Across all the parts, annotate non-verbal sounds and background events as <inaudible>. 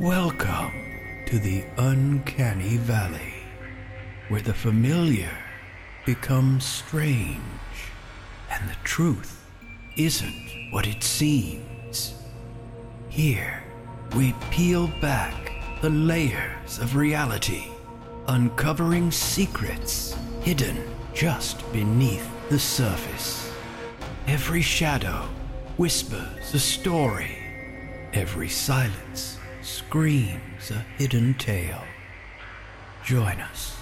Welcome to the Uncanny Valley, where the familiar becomes strange and the truth isn't what it seems. Here, we peel back the layers of reality, uncovering secrets hidden just beneath the surface. Every shadow whispers a story, every silence screams a hidden tale. Join us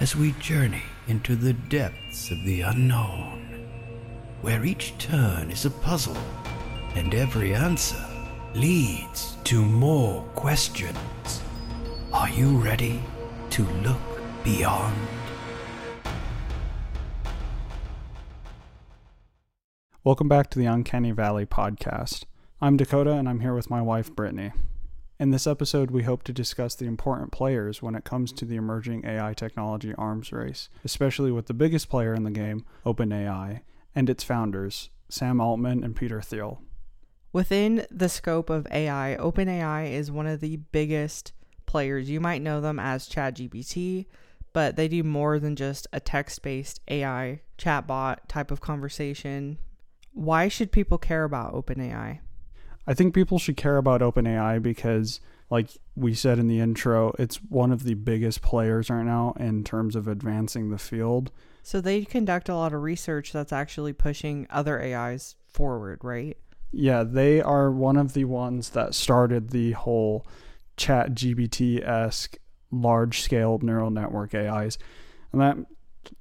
as we journey into the depths of the unknown, where each turn is a puzzle and every answer leads to more questions. Are you ready to look beyond? Welcome back to the Uncanny Valley podcast. I'm Dakota and I'm here with my wife, Brittany. In this episode, we hope to discuss the important players when it comes to the emerging AI technology arms race, especially with the biggest player in the game, OpenAI, and its founders, Sam Altman and Peter Thiel. Within the scope of AI, OpenAI is one of the biggest players. You might know them as ChatGPT, but they do more than just a text based AI chatbot type of conversation. Why should people care about OpenAI? I think people should care about OpenAI because, like we said in the intro, it's one of the biggest players right now in terms of advancing the field. So they conduct a lot of research that's actually pushing other AIs forward, right? Yeah, they are one of the ones that started the whole ChatGPT esque large scale neural network AIs. And that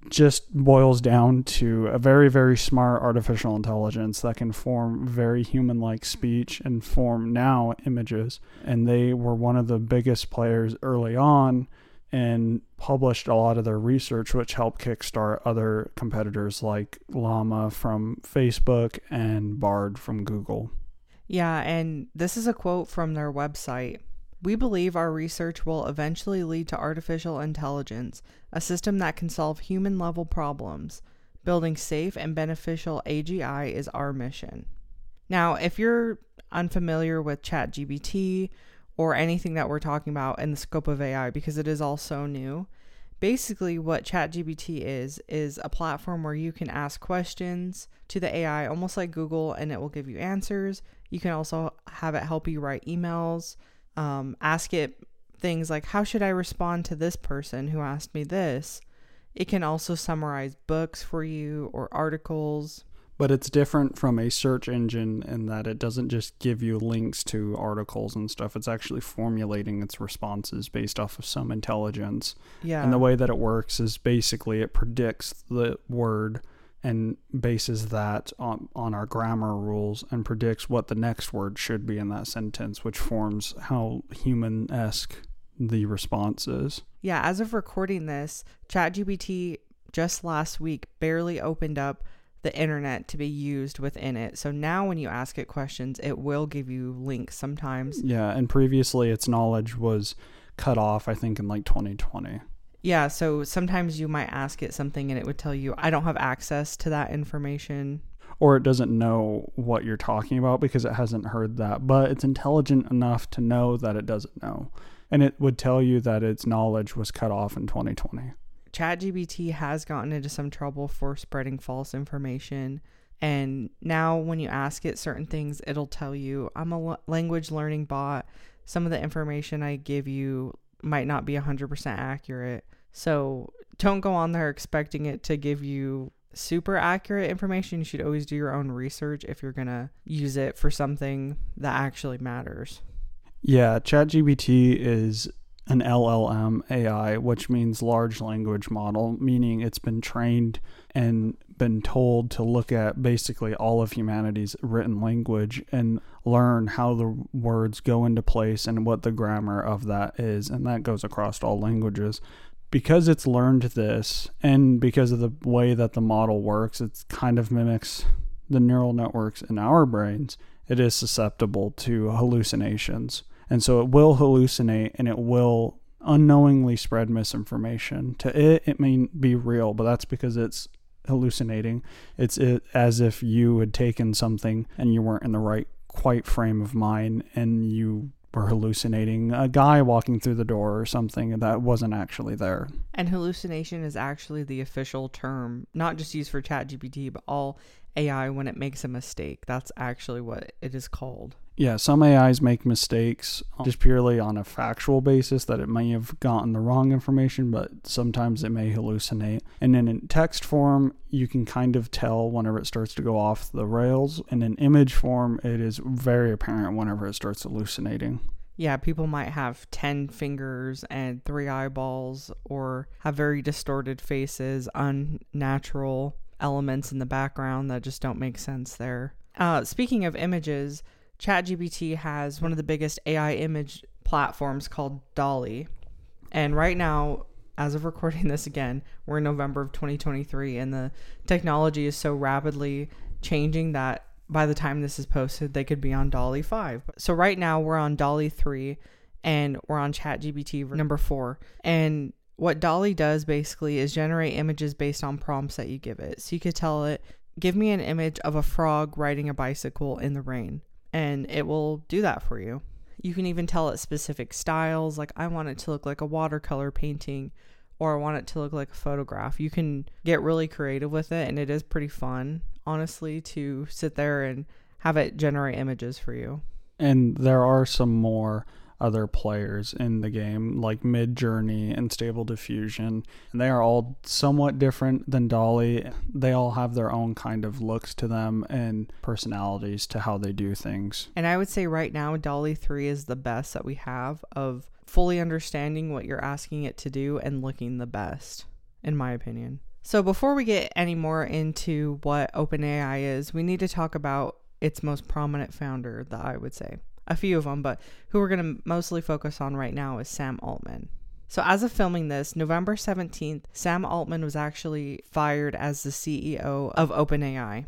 just boils down to a very, very smart artificial intelligence that can form very human like speech and form now images. And they were one of the biggest players early on and published a lot of their research, which helped kickstart other competitors like Llama from Facebook and Bard from Google. Yeah, and this is a quote from their website. We believe our research will eventually lead to artificial intelligence, a system that can solve human level problems. Building safe and beneficial AGI is our mission. Now, if you're unfamiliar with ChatGPT or anything that we're talking about in the scope of AI, because it is all so new, basically what ChatGPT is, is a platform where you can ask questions to the AI, almost like Google, and it will give you answers. You can also have it help you write emails um, ask it things like, How should I respond to this person who asked me this? It can also summarize books for you or articles. But it's different from a search engine in that it doesn't just give you links to articles and stuff. It's actually formulating its responses based off of some intelligence. Yeah. And the way that it works is basically it predicts the word and bases that on, on our grammar rules and predicts what the next word should be in that sentence, which forms how human esque the response is. Yeah, as of recording this, ChatGPT just last week barely opened up the internet to be used within it. So now when you ask it questions, it will give you links sometimes. Yeah, and previously its knowledge was cut off, I think, in like 2020. Yeah, so sometimes you might ask it something and it would tell you, I don't have access to that information. Or it doesn't know what you're talking about because it hasn't heard that, but it's intelligent enough to know that it doesn't know. And it would tell you that its knowledge was cut off in 2020. ChatGPT has gotten into some trouble for spreading false information. And now, when you ask it certain things, it'll tell you, I'm a language learning bot. Some of the information I give you might not be 100% accurate. So don't go on there expecting it to give you super accurate information. You should always do your own research if you're going to use it for something that actually matters. Yeah, ChatGPT is an LLM AI, which means large language model, meaning it's been trained and been told to look at basically all of humanity's written language and learn how the words go into place and what the grammar of that is. And that goes across all languages. Because it's learned this, and because of the way that the model works, it kind of mimics the neural networks in our brains, it is susceptible to hallucinations. And so it will hallucinate and it will unknowingly spread misinformation. To it, it may be real, but that's because it's hallucinating. It's it, as if you had taken something and you weren't in the right quite frame of mind and you were hallucinating a guy walking through the door or something that wasn't actually there. And hallucination is actually the official term, not just used for ChatGPT, but all AI when it makes a mistake. That's actually what it is called. Yeah, some AIs make mistakes just purely on a factual basis that it may have gotten the wrong information, but sometimes it may hallucinate. And then in text form, you can kind of tell whenever it starts to go off the rails. And in image form, it is very apparent whenever it starts hallucinating. Yeah, people might have 10 fingers and three eyeballs or have very distorted faces, unnatural elements in the background that just don't make sense there. Uh, speaking of images, ChatGPT has one of the biggest AI image platforms called DALL-E. And right now, as of recording this again, we're in November of 2023, and the technology is so rapidly changing that by the time this is posted, they could be on DALL-E 5. So right now, we're on DALL-E 3, and we're on ChatGPT number 4. And what DALL-E does basically is generate images based on prompts that you give it. So you could tell it, give me an image of a frog riding a bicycle in the rain and it will do that for you. You can even tell it specific styles, like I want it to look like a watercolor painting or I want it to look like a photograph. You can get really creative with it, and it is pretty fun, honestly, to sit there and have it generate images for you. And there are some more other players in the game, like Midjourney and Stable Diffusion. And they are all somewhat different than DALL-E. They all have their own kind of looks to them and personalities to how they do things. And I would say right now, DALL-E 3 is the best that we have of fully understanding what you're asking it to do and looking the best, in my opinion. So before we get any more into what OpenAI is, we need to talk about its most prominent founder, that I would say a few of them, but who we're going to mostly focus on right now is Sam Altman. So, as of filming this, November 17th, Sam Altman was actually fired as the CEO of OpenAI.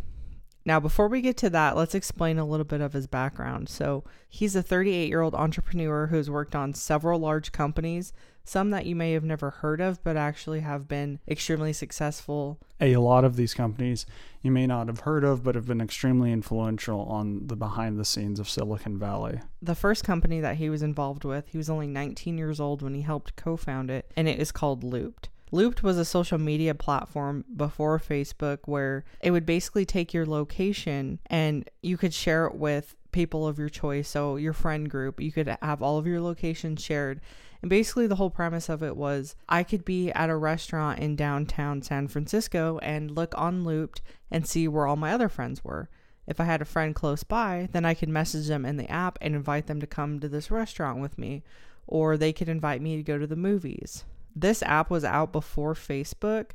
Now, before we get to that, let's explain a little bit of his background. So, he's a 38 year old entrepreneur who's worked on several large companies, some that you may have never heard of, but actually have been extremely successful. A lot of these companies you may not have heard of, but have been extremely influential on the behind the scenes of Silicon Valley. The first company that he was involved with, he was only 19 years old when he helped co found it, and it is called Loopt. Loopt was a social media platform before Facebook where it would basically take your location and you could share it with people of your choice. So, your friend group, you could have all of your locations shared and basically, the whole premise of it was I could be at a restaurant in downtown San Francisco and look on Loopt and see where all my other friends were. If I had a friend close by, then I could message them in the app and invite them to come to this restaurant with me, or they could invite me to go to the movies. This app was out before Facebook,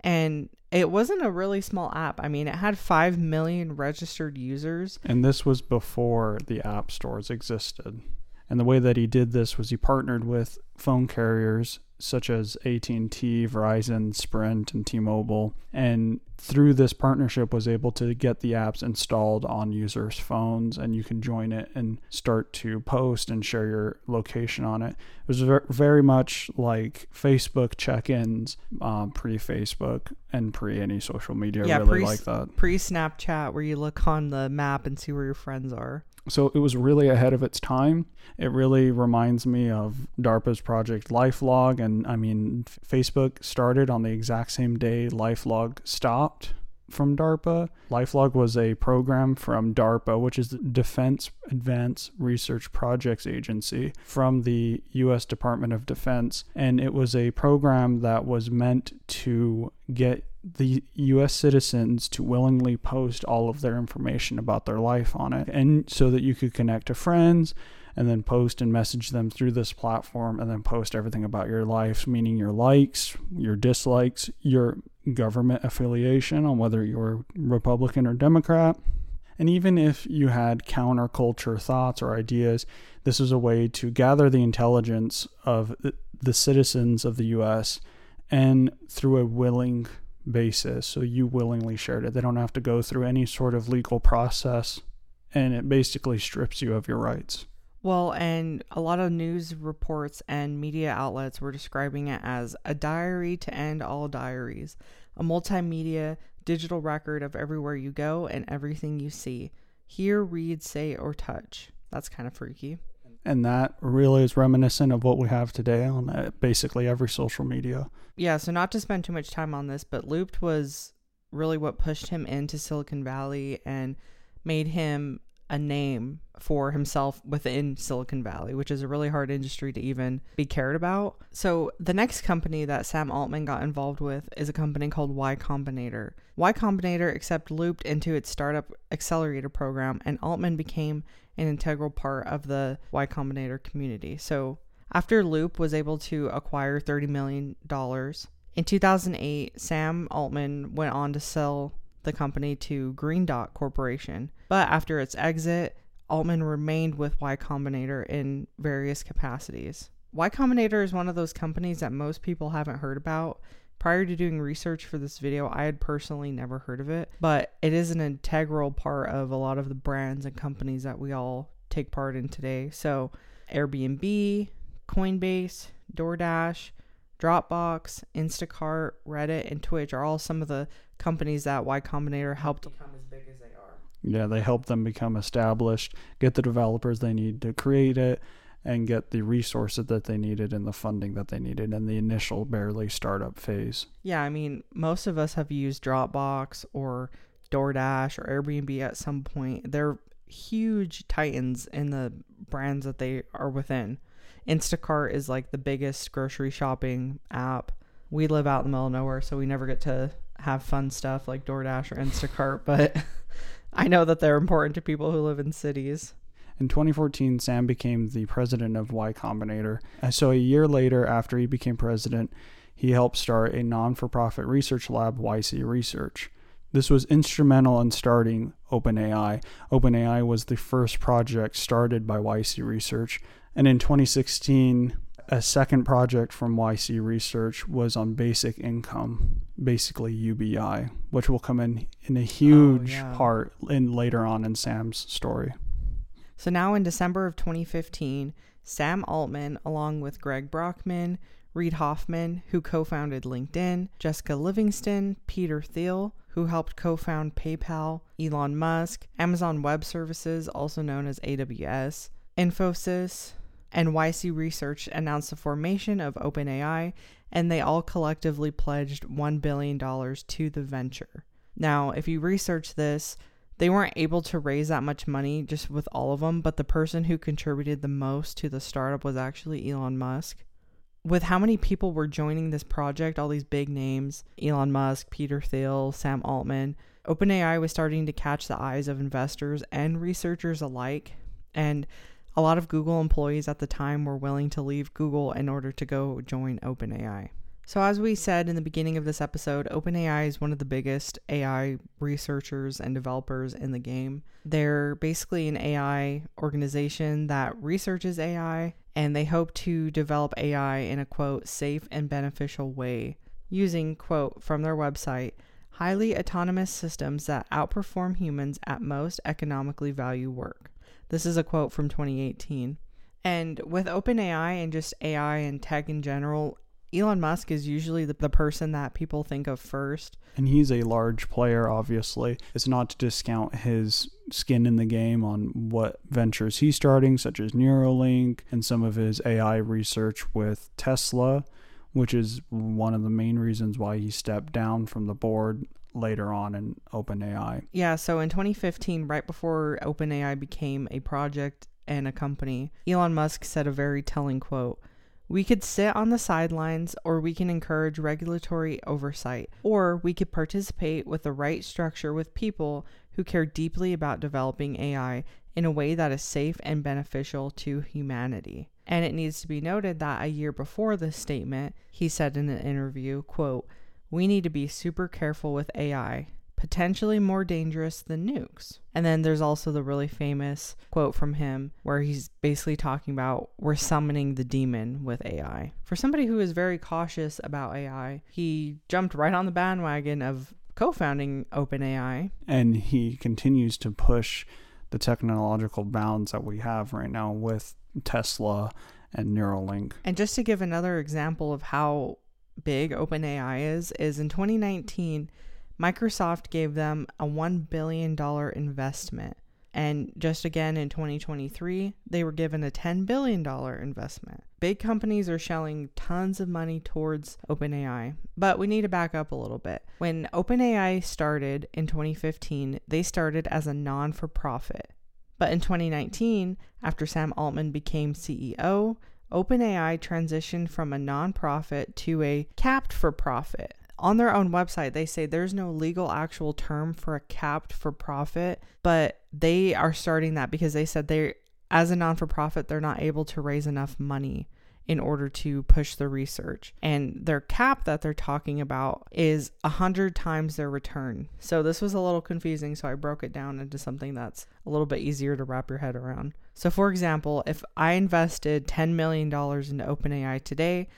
and it wasn't a really small app. I mean, it had 5 million registered users. And this was before the app stores existed. And the way that he did this was he partnered with phone carriers such as AT&T, Verizon, Sprint, and T-Mobile, and through this partnership was able to get the apps installed on users' phones, and you can join it and start to post and share your location on it. It was very much like Facebook check-ins, um, pre-Facebook and pre any social media. Yeah, really pre- like that. Pre-Snapchat, where you look on the map and see where your friends are. So it was really ahead of its time. It really reminds me of DARPA's project LifeLog. And I mean, Facebook started on the exact same day LifeLog stopped from DARPA. LifeLog was a program from DARPA, which is the Defense Advanced Research Projects Agency from the U.S. Department of Defense. And it was a program that was meant to get the US citizens to willingly post all of their information about their life on it and so that you could connect to friends and then post and message them through this platform and then post everything about your life meaning your likes your dislikes your government affiliation on whether you're republican or democrat. And even if you had counterculture thoughts or ideas this is a way to gather the intelligence of the citizens of the US and through a willing basis. So you willingly shared it. They don't have to go through any sort of legal process, and it basically strips you of your rights. Well, and a lot of news reports and media outlets were describing it as a diary to end all diaries, a multimedia digital record of everywhere you go and everything you see. Hear, read, say, or touch. That's kind of freaky. And that really is reminiscent of what we have today on uh, basically every social media. Yeah, so not to spend too much time on this, but Loopt was really what pushed him into Silicon Valley and made him a name for himself within Silicon Valley, which is a really hard industry to even be cared about. So, the next company that Sam Altman got involved with is a company called Y Combinator. Y Combinator accepted Loopt into its startup accelerator program, and Altman became an integral part of the Y Combinator community. So, after Loop was able to acquire $30 million, in 2008, Sam Altman went on to sell the company to Green Dot Corporation. But after its exit, Altman remained with Y Combinator in various capacities. Y Combinator is one of those companies that most people haven't heard about. Prior to doing research for this video, I had personally never heard of it, but it is an integral part of a lot of the brands and companies that we all take part in today. So, Airbnb, Coinbase, DoorDash, Dropbox, Instacart, Reddit, and Twitch are all some of the companies that Y Combinator helped become as big as they are. Yeah, they help them become established, get the developers they need to create it, and get the resources that they needed and the funding that they needed in the initial barely startup phase. Yeah, I mean, most of us have used Dropbox or DoorDash or Airbnb at some point. They're huge titans in the brands that they are within. Instacart is like the biggest grocery shopping app. We live out in the middle of nowhere, so we never get to have fun stuff like DoorDash or Instacart, <laughs> but I know that they're important to people who live in cities. In 2014, Sam became the president of Y Combinator. Uh, so a year later, after he became president, he helped start a non for profit research lab, YC Research. This was instrumental in starting OpenAI. OpenAI was the first project started by YC Research. And in 2016, a second project from YC Research was on basic income, basically UBI, which will come in in a oh, huge oh, yeah. part in later on in Sam's story. So now in December of 2015, Sam Altman, along with Greg Brockman, Reid Hoffman, who co founded LinkedIn, Jessica Livingston, Peter Thiel, who helped co found PayPal, Elon Musk, Amazon Web Services, also known as AWS, Infosys, and YC Research announced the formation of OpenAI, and they all collectively pledged $1 billion to the venture. Now, if you research this, they weren't able to raise that much money just with all of them, but the person who contributed the most to the startup was actually Elon Musk. With how many people were joining this project, all these big names Elon Musk, Peter Thiel, Sam Altman OpenAI was starting to catch the eyes of investors and researchers alike. And a lot of Google employees at the time were willing to leave Google in order to go join OpenAI. So, as we said in the beginning of this episode, OpenAI is one of the biggest AI researchers and developers in the game. They're basically an AI organization that researches AI, and they hope to develop AI in a quote, safe and beneficial way, using, quote, from their website, highly autonomous systems that outperform humans at most economically value work. This is a quote from 2018. And with OpenAI and just AI and tech in general, Elon Musk is usually the, the person that people think of first. And he's a large player, obviously. It's not to discount his skin in the game on what ventures he's starting, such as Neuralink and some of his AI research with Tesla, which is one of the main reasons why he stepped down from the board later on in OpenAI. Yeah, so in 2015, right before OpenAI became a project and a company, Elon Musk said a very telling quote. We could sit on the sidelines, or we can encourage regulatory oversight, or we could participate with the right structure with people who care deeply about developing AI in a way that is safe and beneficial to humanity. And it needs to be noted that a year before this statement, he said in an interview, quote, we need to be super careful with AI, potentially more dangerous than nukes. And then there's also the really famous quote from him where he's basically talking about we're summoning the demon with AI. For somebody who is very cautious about AI, he jumped right on the bandwagon of co founding OpenAI. And he continues to push the technological bounds that we have right now with Tesla and Neuralink. And just to give another example of how big OpenAI is, is in 2019, Microsoft gave them a $1 billion investment. And just again in 2023, they were given a $10 billion investment. Big companies are shelling tons of money towards OpenAI. But we need to back up a little bit. When OpenAI started in 2015, they started as a non for profit. But in 2019, after Sam Altman became CEO, OpenAI transitioned from a nonprofit to a capped for profit on their own website, they say there's no legal actual term for a capped for profit, but they are starting that because they said they, as a non for profit, they're not able to raise enough money in order to push the research. And their cap that they're talking about is a hundred times their return. So this was a little confusing, so I broke it down into something that's a little bit easier to wrap your head around. So for example, if I invested $10 million into OpenAI today,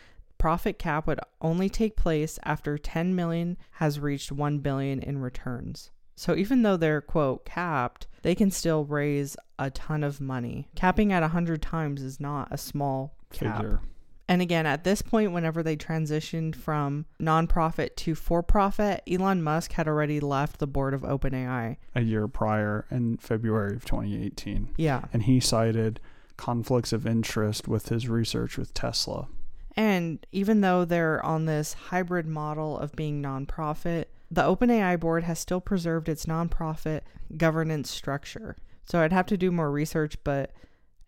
profit cap would only take place after 10 million has reached 1 billion in returns. So even though they're quote capped, they can still raise a ton of money. Capping at 100 times is not a small cap. Figure. And again, at this point, whenever they transitioned from nonprofit to for profit, Elon Musk had already left the board of OpenAI. A year prior in February of 2018. Yeah. And he cited conflicts of interest with his research with Tesla. And even though they're on this hybrid model of being nonprofit, the OpenAI board has still preserved its nonprofit governance structure. So I'd have to do more research, but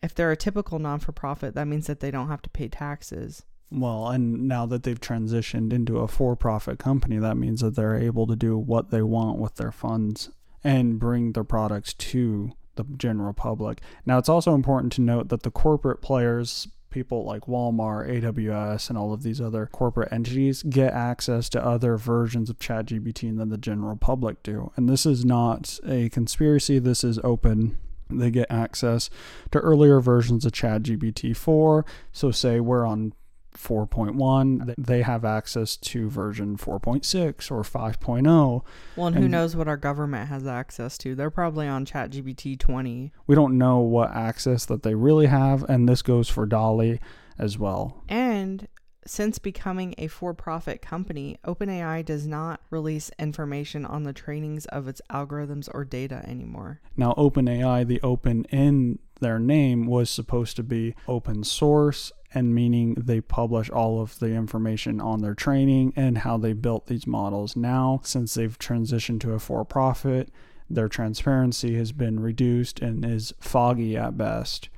if they're a typical non for profit, that means that they don't have to pay taxes. Well, and now that they've transitioned into a for profit company, that means that they're able to do what they want with their funds and bring their products to the general public. Now, it's also important to note that the corporate players people like Walmart, AWS, and all of these other corporate entities get access to other versions of ChatGPT than the general public do. And this is not a conspiracy, this is open. They get access to earlier versions of ChatGPT 4. So, say we're on 4.1 they have access to version 4.6 or 5.0 well and, and who knows what our government has access to. They're probably on ChatGPT 20 we don't know what access that they really have and this goes for DALL-E as well. And since becoming a for profit company, OpenAI does not release information on the trainings of its algorithms or data anymore. Now, OpenAI, the open in their name, was supposed to be open source and meaning they publish all of the information on their training and how they built these models. Now, since they've transitioned to a for profit, their transparency has been reduced and is foggy at best.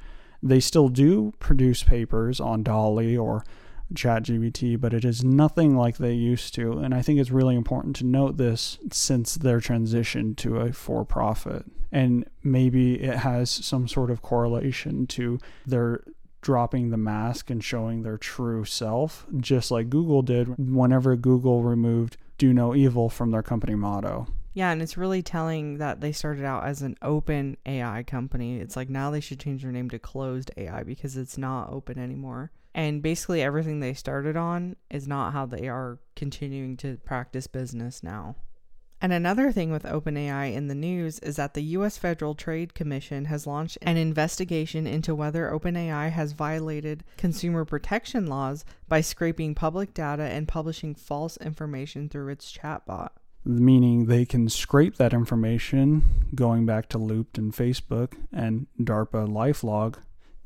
They still do produce papers on DALL-E or ChatGPT, but it is nothing like they used to. And I think it's really important to note this since their transition to a for profit. And maybe it has some sort of correlation to their dropping the mask and showing their true self, just like Google did whenever Google removed do no evil from their company motto. Yeah, and it's really telling that they started out as an open AI company. It's like now they should change their name to closed AI because it's not open anymore. And basically, everything they started on is not how they are continuing to practice business now. And another thing with OpenAI in the news is that the US Federal Trade Commission has launched an investigation into whether OpenAI has violated consumer protection laws by scraping public data and publishing false information through its chatbot. Meaning they can scrape that information going back to Loopt and Facebook and DARPA Lifelog.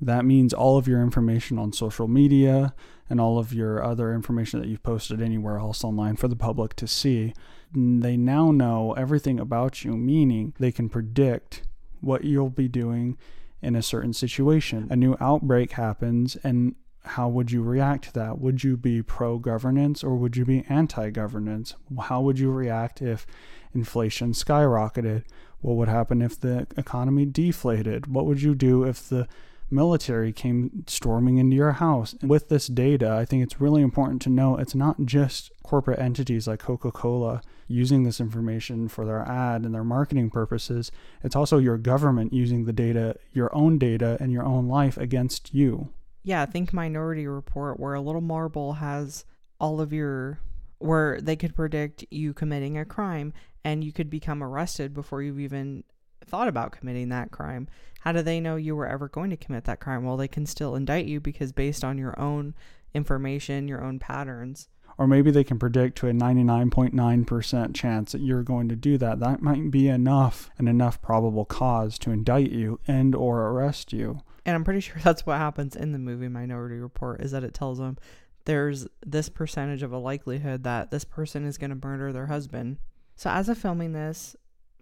That means all of your information on social media and all of your other information that you've posted anywhere else online for the public to see they now know everything about you, meaning they can predict what you'll be doing in a certain situation. A new outbreak happens, and how would you react to that? Would you be pro governance or would you be anti governance? How would you react if inflation skyrocketed? What would happen if the economy deflated? What would you do if the military came storming into your house. And with this data, I think it's really important to know it's not just corporate entities like Coca Cola using this information for their ad and their marketing purposes. It's also your government using the data, your own data, and your own life against you. Yeah, think Minority Report, where a little marble has all of your where they could predict you committing a crime and you could become arrested before you've even thought about committing that crime. How do they know you were ever going to commit that crime? Well, they can still indict you because based on your own information, your own patterns. or maybe they can predict to a 99.9% chance that you're going to do that. That might be enough and enough probable cause to indict you and or arrest you. And I'm pretty <laughs> sure that's what happens in the movie Minority Report is that it tells them there's this percentage of a likelihood that this person is going to murder their husband. So as of filming this,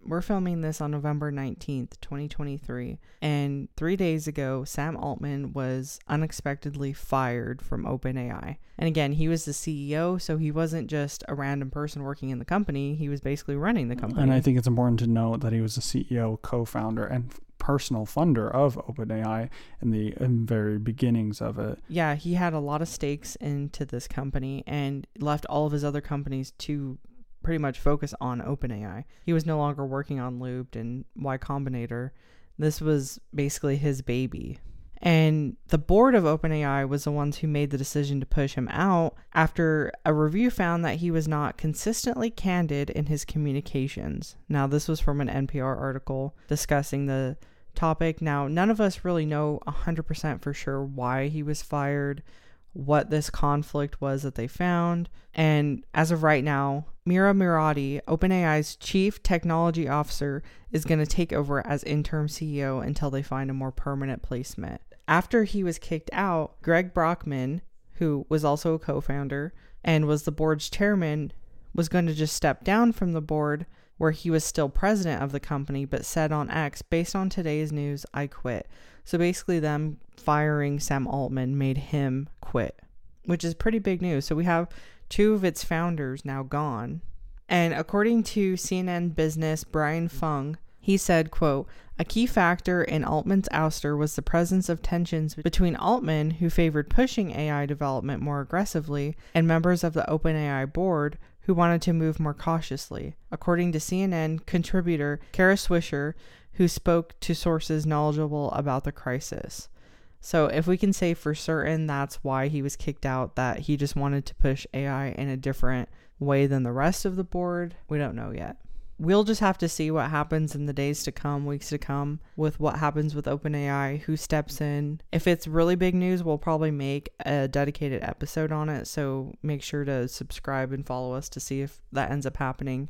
we're filming this on November 19th, 2023. And three days ago, Sam Altman was unexpectedly fired from OpenAI. And again, he was the CEO, so he wasn't just a random person working in the company. He was basically running the company. And I think it's important to note that he was the CEO, co founder, and personal funder of OpenAI in the very beginnings of it. Yeah, he had a lot of stakes into this company and left all of his other companies to pretty much focus on OpenAI. He was no longer working on Loopt and Y Combinator. This was basically his baby. And the board of OpenAI was the ones who made the decision to push him out after a review found that he was not consistently candid in his communications. Now, this was from an NPR article discussing the topic. Now, none of us really know 100% for sure why he was fired what this conflict was that they found. And as of right now, Mira Murati, OpenAI's chief technology officer, is going to take over as interim CEO until they find a more permanent placement. After he was kicked out, Greg Brockman, who was also a co founder and was the board's chairman, was going to just step down from the board where he was still president of the company, but said on X, based on today's news, I quit. So basically, them firing Sam Altman made him quit, which is pretty big news. So we have two of its founders now gone. And according to CNN business Brian Fung, he said, quote, a key factor in Altman's ouster was the presence of tensions between Altman, who favored pushing AI development more aggressively, and members of the OpenAI board who wanted to move more cautiously. According to CNN contributor Kara Swisher, who spoke to sources knowledgeable about the crisis. So, if we can say for certain that's why he was kicked out, that he just wanted to push AI in a different way than the rest of the board, we don't know yet we'll just have to see what happens in the days to come, weeks to come, with what happens with OpenAI, who steps in. If it's really big news, we'll probably make a dedicated episode on it. So make sure to subscribe and follow us to see if that ends up happening.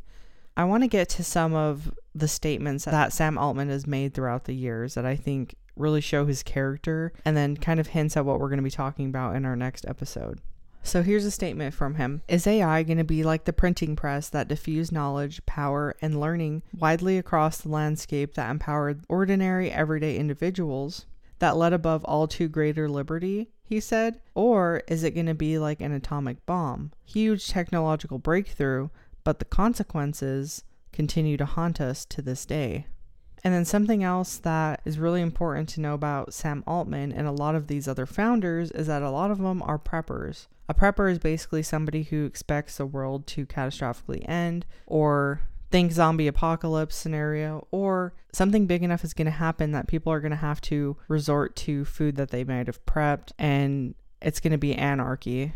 I want to get to some of the statements that Sam Altman has made throughout the years that I think really show his character and then kind of hints at what we're going to be talking about in our next episode. So here's a statement from him Is AI going to be like the printing press that diffused knowledge, power, and learning widely across the landscape that empowered ordinary, everyday individuals, that led above all to greater liberty? He said. Or is it going to be like an atomic bomb? Huge technological breakthrough, but the consequences continue to haunt us to this day. And then something else that is really important to know about Sam Altman and a lot of these other founders is that a lot of them are preppers. A prepper is basically somebody who expects the world to catastrophically end or think zombie apocalypse scenario or something big enough is going to happen that people are going to have to resort to food that they might have prepped and it's going to be anarchy.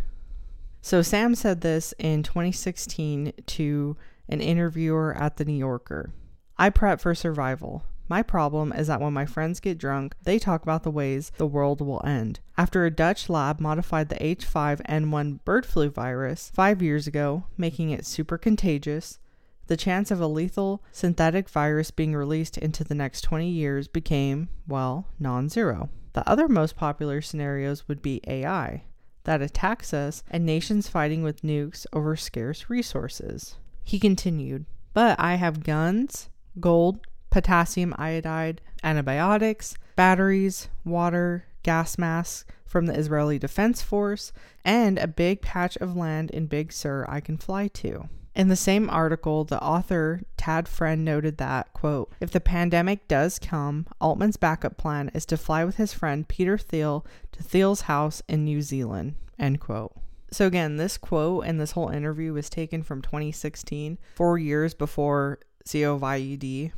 So Sam said this in 2016 to an interviewer at the New Yorker. I prep for survival. My problem is that when my friends get drunk, they talk about the ways the world will end. After a Dutch lab modified the H5N1 bird flu virus five years ago, making it super contagious, the chance of a lethal synthetic virus being released into the next 20 years became, well, non zero. The other most popular scenarios would be AI that attacks us and nations fighting with nukes over scarce resources. He continued, But I have guns, gold, potassium iodide, antibiotics, batteries, water, gas masks from the Israeli Defense Force, and a big patch of land in Big Sur I can fly to. In the same article, the author Tad Friend noted that, quote, if the pandemic does come, Altman's backup plan is to fly with his friend Peter Thiel to Thiel's house in New Zealand, end quote. So again, this quote and this whole interview was taken from 2016, four years before COVID,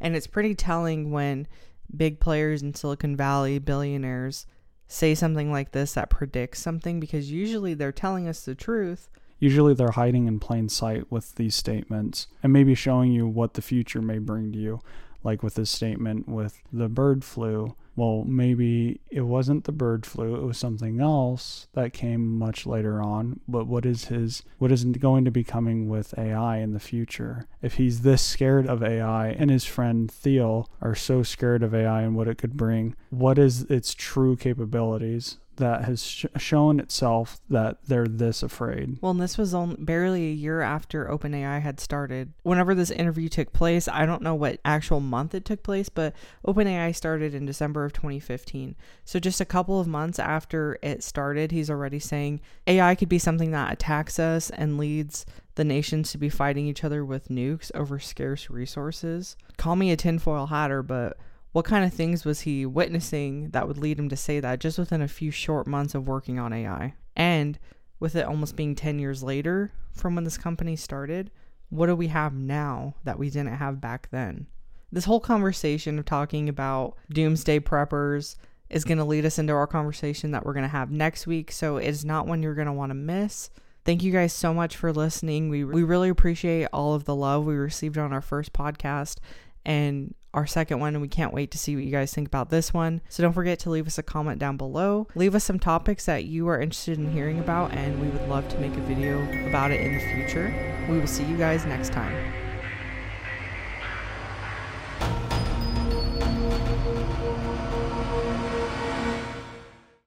and it's pretty telling when big players in Silicon Valley, billionaires, say something like this that predicts something because usually they're telling us the truth. Usually they're hiding in plain sight with these statements and maybe showing you what the future may bring to you, like with this statement with the bird flu. Well, maybe it wasn't the bird flu, it was something else that came much later on. But what is his what is going to be coming with AI in the future? If he's this scared of AI and his friend Thiel are so scared of AI and what it could bring, what is its true capabilities? That has sh- shown itself that they're this afraid. Well, and this was only barely a year after OpenAI had started. Whenever this interview took place, I don't know what actual month it took place, but OpenAI started in December of 2015. So just a couple of months after it started, he's already saying AI could be something that attacks us and leads the nations to be fighting each other with nukes over scarce resources. Call me a tinfoil hatter, but what kind of things was he witnessing that would lead him to say that just within a few short months of working on AI? And with it almost being 10 years later from when this company started, what do we have now that we didn't have back then? This whole conversation of talking about doomsday preppers is going to lead us into our conversation that we're going to have next week. So it's not one you're going to want to miss. Thank you guys so much for listening. We, we really appreciate all of the love we received on our first podcast. And our second one, and we can't wait to see what you guys think about this one. So don't forget to leave us a comment down below. Leave us some topics that you are interested in hearing about, and we would love to make a video about it in the future. We will see you guys next time.